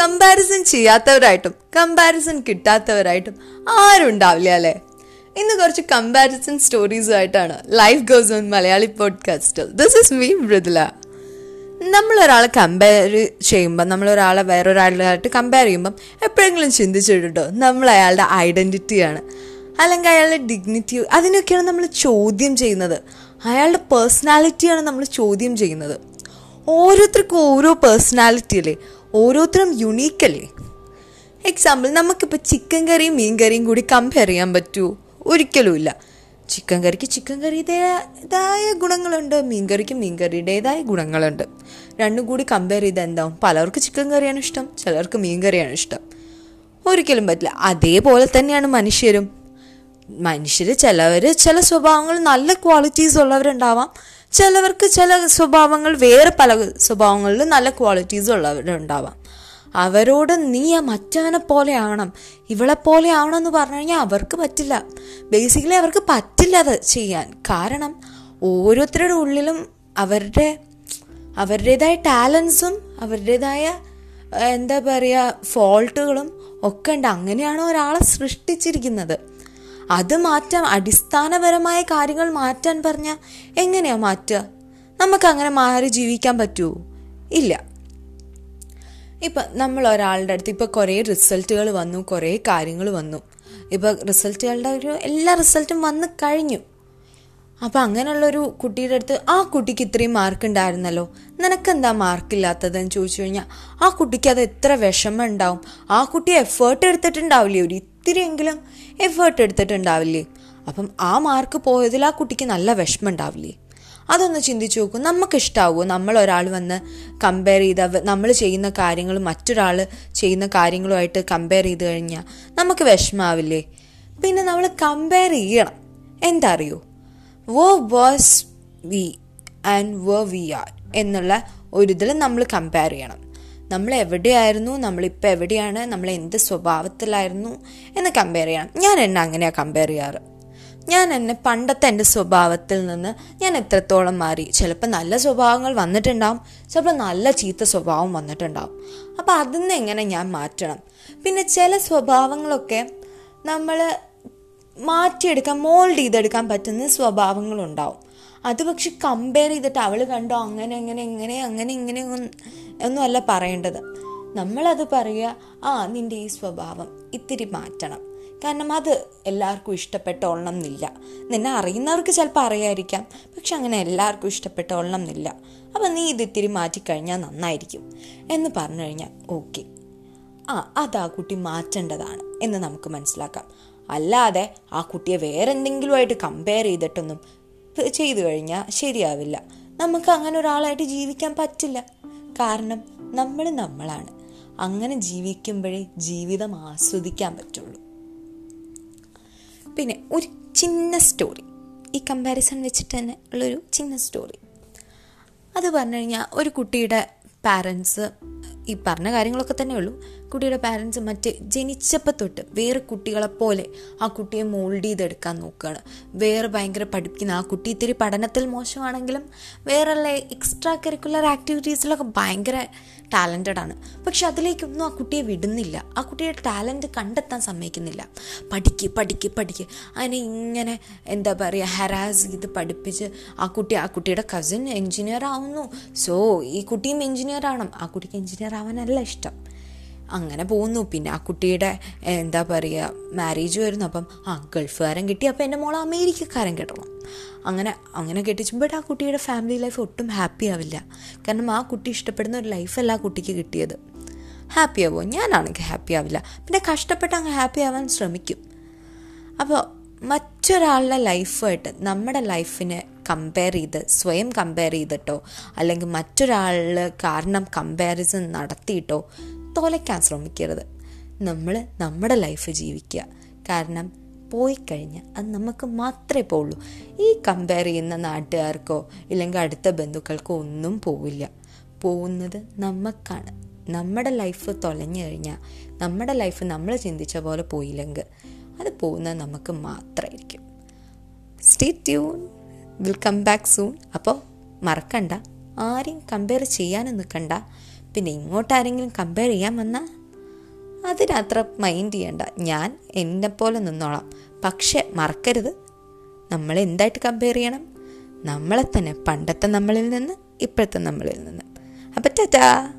Comparison ചെയ്യാത്തവരായിട്ടും comparison കിട്ടാത്തവരായിട്ടും ആരും ഉണ്ടാവില്ല അല്ലേ? ഇന്ന് കുറച്ച് comparison സ്റ്റോറീസുമായിട്ടാണ് life goes on Malayali podcast this is me Mridula. നമ്മളൊരാളെ compare ചെയ്യുമ്പോൾ നമ്മളൊരാളെ വേറൊരാളായിട്ട് കമ്പയർ ചെയ്യുമ്പം എപ്പോഴെങ്കിലും ചിന്തിച്ചിട്ടുണ്ടോ? നമ്മൾ അയാളുടെ ഐഡന്റിറ്റിയാണ് അല്ലെങ്കിൽ അയാളുടെ ഡിഗ്നിറ്റി അതിനൊക്കെയാണ് നമ്മൾ ചോദ്യം ചെയ്യുന്നത്. അയാളുടെ പേഴ്സണാലിറ്റിയാണ് നമ്മൾ ചോദ്യം ചെയ്യുന്നത്. ഓരോരുത്തർക്കും ഓരോ പേഴ്സണാലിറ്റി അല്ലേ? ഓരോരുത്തരും യുണീക്കല്ലേ എക്സാമ്പിൾ നമുക്കിപ്പോൾ ചിക്കൻ കറിയും മീൻ കറിയും കൂടി കമ്പയർ ചെയ്യാൻ പറ്റുമോ ഒരിക്കലുമില്ല ചിക്കൻ കറിക്ക് ചിക്കൻ കറിയുടേതായ ഗുണങ്ങളുണ്ട്. മീൻ കറിക്ക് മീൻ കറിയുടേതായ ഗുണങ്ങളുണ്ട്. രണ്ടും കൂടി കമ്പയർ ചെയ്താൽ എന്താവും? പലർക്ക് ചിക്കൻ കറിയാണ് ഇഷ്ടം ചിലർക്ക് മീൻ കറിയാണ് ഇഷ്ടം. ഒരിക്കലും പറ്റില്ല. അതേപോലെ തന്നെയാണ് മനുഷ്യരും. മനുഷ്യർ ചിലവർ ചില സ്വഭാവങ്ങൾ നല്ല ക്വാളിറ്റീസ് ഉള്ളവരുണ്ടാവാം. ചിലവർക്ക് ചില സ്വഭാവങ്ങൾ വേറെ പല സ്വഭാവങ്ങളിൽ നല്ല ക്വാളിറ്റീസ് ഉള്ളവരുണ്ടാവാം അവരോട് നീ ആ മറ്റവനെ പോലെ ആവണം ഇവളെ പോലെ ആവണം എന്ന് പറഞ്ഞു കഴിഞ്ഞാൽ അവർക്ക് പറ്റില്ല. ബേസിക്കലി അവർക്ക് പറ്റില്ല അത് ചെയ്യാൻ. കാരണം ഓരോരുത്തരുടെ ഉള്ളിലും അവരുടെ അവരുടേതായ ടാലൻസും അവരുടേതായ എന്താ പറയുക ഫോൾട്ടുകളും ഒക്കെ ഉണ്ട്. അങ്ങനെയാണ് ഒരാളെ സൃഷ്ടിച്ചിരിക്കുന്നത്. അത് മാറ്റാൻ അടിസ്ഥാനപരമായ കാര്യങ്ങൾ മാറ്റാൻ പറഞ്ഞാൽ എങ്ങനെയാ മാറ്റുക? നമുക്ക് അങ്ങനെ മാറി ജീവിക്കാൻ പറ്റുമോ ഇല്ല. ഇപ്പം നമ്മൾ ഒരാളുടെ അടുത്ത് ഇപ്പോൾ കുറേ റിസൾട്ടുകൾ വന്നു കുറേ കാര്യങ്ങൾ വന്നു. ഇപ്പോൾ റിസൾട്ടുകളുടെ ഒരു എല്ലാ റിസൾട്ടും വന്നു കഴിഞ്ഞു. അപ്പോൾ അങ്ങനെയുള്ളൊരു കുട്ടിയുടെ അടുത്ത് ആ കുട്ടിക്ക് ഇത്രയും മാർക്ക് ഉണ്ടായിരുന്നല്ലോ നിനക്കെന്താ മാർക്കില്ലാത്തതെന്ന് ചോദിച്ചു കഴിഞ്ഞാൽ ആ കുട്ടിക്ക് അത് എത്ര വിഷമം ഉണ്ടാവും? ആ കുട്ടി എഫേർട്ട് എടുത്തിട്ടുണ്ടാവില്ലേ? ഒരു ഇത്തിരിയെങ്കിലും എഫേർട്ട് എടുത്തിട്ടുണ്ടാവില്ലേ? അപ്പം ആ മാർക്ക് പോയതിൽ ആ കുട്ടിക്ക് നല്ല വിഷമം ഉണ്ടാവില്ലേ അതൊന്ന് ചിന്തിച്ചു നോക്കും. നമുക്ക് ഇഷ്ടാവുമോ നമ്മൾ ഒരാൾ വന്ന് കമ്പയർ ചെയ്ത നമ്മൾ ചെയ്യുന്ന കാര്യങ്ങൾ മറ്റൊരാൾ ചെയ്യുന്ന കാര്യങ്ങളുമായിട്ട് കമ്പയർ ചെയ്ത് കഴിഞ്ഞാൽ നമുക്ക് വിഷമാവില്ലേ പിന്നെ നമ്മൾ കമ്പയർ ചെയ്യണം. എന്താ അറിയോ who was we and who we are എന്നുള്ള ഒരു ഇതിൽ നമ്മൾ കമ്പയർ ചെയ്യണം. നമ്മൾ എവിടെയായിരുന്നു നമ്മളിപ്പോൾ എവിടെയാണ്? നമ്മൾ എന്ത് സ്വഭാവത്തിലായിരുന്നു? എന്ന് കമ്പയർ ചെയ്യണം. ഞാൻ എന്നെ അങ്ങനെയാണ് കമ്പയർ ചെയ്യാറ്. ഞാൻ എന്നെ പണ്ടത്തെ എന്റെ സ്വഭാവത്തിൽ നിന്ന് ഞാൻ എത്രത്തോളം മാറി. ചിലപ്പോൾ നല്ല സ്വഭാവങ്ങൾ വന്നിട്ടുണ്ടാവും. ചിലപ്പോൾ നല്ല ചീത്ത സ്വഭാവം വന്നിട്ടുണ്ടാവും. അപ്പോൾ അതിൽ നിന്ന് എങ്ങനെ ഞാൻ മാറ്റണം? പിന്നെ ചില സ്വഭാവങ്ങളൊക്കെ നമ്മൾ മാറ്റിയെടുക്കാൻ മോൾഡ് ചെയ്തെടുക്കാൻ പറ്റുന്ന സ്വഭാവങ്ങളുണ്ടാവും. അത് പക്ഷെ കമ്പയർ ചെയ്തിട്ട് അവൾ കണ്ടോ അങ്ങനെ അങ്ങനെ എങ്ങനെ അങ്ങനെ ഇങ്ങനെ ഒന്നും അല്ല പറയേണ്ടത്. നമ്മളത് പറയുക ആ നിന്റെ ഈ സ്വഭാവം ഇത്തിരി മാറ്റണം. കാരണം അത് എല്ലാവർക്കും ഇഷ്ടപ്പെട്ടോളണം എന്നില്ല. നിന്നെ അറിയുന്നവർക്ക് ചിലപ്പോൾ അറിയായിരിക്കാം പക്ഷെ അങ്ങനെ എല്ലാവർക്കും ഇഷ്ടപ്പെട്ടോളണം എന്നില്ല. അപ്പം നീ ഇത് ഇത്തിരി മാറ്റിക്കഴിഞ്ഞാൽ നന്നായിരിക്കും. എന്ന് പറഞ്ഞു കഴിഞ്ഞാൽ ഓക്കെ. ആ അത് ആ കുട്ടി മാറ്റേണ്ടതാണ് എന്ന് നമുക്ക് മനസ്സിലാക്കാം. അല്ലാതെ ആ കുട്ടിയെ വേറെ എന്തെങ്കിലുമായിട്ട് കമ്പയർ ചെയ്തിട്ടൊന്നും ചെയ്തു കഴിഞ്ഞാൽ ശരിയാവില്ല. നമുക്ക് അങ്ങനെ ഒരാളായിട്ട് ജീവിക്കാൻ പറ്റില്ല. കാരണം നമ്മൾ നമ്മളാണ്. അങ്ങനെ ജീവിക്കുമ്പോഴേ ജീവിതം ആസ്വദിക്കാൻ പറ്റുള്ളൂ. പിന്നെ ഒരു ചിന്ന സ്റ്റോറി ഈ കമ്പാരിസൺ വെച്ചിട്ട് തന്നെ ഉള്ളൊരു ചിന്ന സ്റ്റോറി അത് പറഞ്ഞു കഴിഞ്ഞാൽ ഒരു കുട്ടിയുടെ പാരൻസ് ഈ പറഞ്ഞ കാര്യങ്ങളൊക്കെ തന്നെ ഉള്ളൂ. കുട്ടിയുടെ പാരൻസ് മറ്റ് ജനിച്ചപ്പോൾ തൊട്ട് വേറെ കുട്ടികളെപ്പോലെ ആ കുട്ടിയെ മോൾഡ് ചെയ്തെടുക്കാൻ നോക്കുകയാണ്. വേറെ ഭയങ്കര പഠിപ്പിക്കുന്ന ആ കുട്ടി ഇത്തിരി പഠനത്തിൽ മോശമാണെങ്കിലും വേറെയുള്ള എക്സ്ട്രാ കരിക്കുലർ ആക്ടിവിറ്റീസിലൊക്കെ ഭയങ്കര ടാലന്റഡ് ആണ്. പക്ഷെ അതിലേക്കൊന്നും ആ കുട്ടിയെ വിടുന്നില്ല. ആ കുട്ടിയുടെ ടാലന്റ് കണ്ടെത്താൻ സമ്മതിക്കുന്നില്ല. പഠിക്ക് പഠിക്ക് പഠിക്ക്. അതിനെ ഇങ്ങനെ എന്താ പറയുക ഹരാസ് ചെയ്ത് പഠിപ്പിച്ച് ആ കുട്ടി ആ കുട്ടിയുടെ കസിൻ എൻജിനീയർ ആവുന്നു. സോ ഈ കുട്ടിയും എൻജിനീയർ ആവണം. ആ കുട്ടിക്ക് എൻജിനീയർ ആവാനല്ല ഇഷ്ടം. അങ്ങനെ പോകുന്നു പിന്നെ ആ കുട്ടിയുടെ എന്താ പറയുക മാരേജ് വരുന്നു. അപ്പം ആ ഗൾഫുകാരൻ കിട്ടി. അപ്പം എന്റെ മോൾ അമേരിക്കക്കാരൻ കിട്ടണം. അങ്ങനെ അങ്ങനെ കെട്ടിച്ചു. ബട്ട് ആ കുട്ടിയുടെ ഫാമിലി ലൈഫ് ഒട്ടും ഹാപ്പി ആവില്ല. കാരണം ആ കുട്ടി ഇഷ്ടപ്പെടുന്ന ഒരു ലൈഫല്ല ആ കുട്ടിക്ക് കിട്ടിയത്. ഹാപ്പി ആവുമോ ഞാനാണെങ്കിൽ ഹാപ്പി ആവില്ല. പിന്നെ കഷ്ടപ്പെട്ട് അങ്ങ് ഹാപ്പി ആവാൻ ശ്രമിക്കും. അപ്പോൾ മറ്റൊരാളുടെ ലൈഫായിട്ട് നമ്മുടെ ലൈഫിനെ കമ്പയർ ചെയ്ത് സ്വയം കമ്പയർ ചെയ്തിട്ടോ അല്ലെങ്കിൽ മറ്റൊരാൾ കാരണം കമ്പാരിസൺ നടത്തിയിട്ടോ തോലയ്ക്കാൻ ശ്രമിക്കരുത്. നമ്മൾ നമ്മുടെ ലൈഫ് ജീവിക്കുക. കാരണം പോയി കഴിഞ്ഞാൽ അത് നമുക്ക് മാത്രമേ പോവുള്ളൂ. ഈ കമ്പയർ ചെയ്യുന്ന നാട്ടുകാർക്കോ ഇല്ലെങ്കിൽ അടുത്ത ബന്ധുക്കൾക്കോ ഒന്നും പോവില്ല. പോകുന്നത് നമുക്കാണ്. നമ്മുടെ ലൈഫ് തൊലഞ്ഞു കഴിഞ്ഞാൽ നമ്മുടെ ലൈഫ് നമ്മൾ ചിന്തിച്ച പോലെ പോയില്ലെങ്കിൽ അത് പോകുന്നത് നമുക്ക് മാത്രമായിരിക്കും. Stay tune we'll come back soon അപ്പോൾ മറക്കണ്ട. ആരെയും കമ്പയർ ചെയ്യാനും നിൽക്കണ്ട. പിന്നെ ഇങ്ങോട്ട് ആരെങ്കിലും കമ്പയർ ചെയ്യാൻ വന്നാൽ അതിനത്ര മൈൻഡ് ചെയ്യണ്ട. ഞാൻ എന്നെപ്പോലെ പോലെ നിന്നോളാം. പക്ഷെ മറക്കരുത്. നമ്മൾ എന്തായിട്ട് കമ്പയർ ചെയ്യണം? നമ്മളെ തന്നെ. പണ്ടത്തെ നമ്മളിൽ നിന്ന് ഇപ്പോഴത്തെ നമ്മളിൽ നിന്ന്. അപ്പം ടാറ്റാ.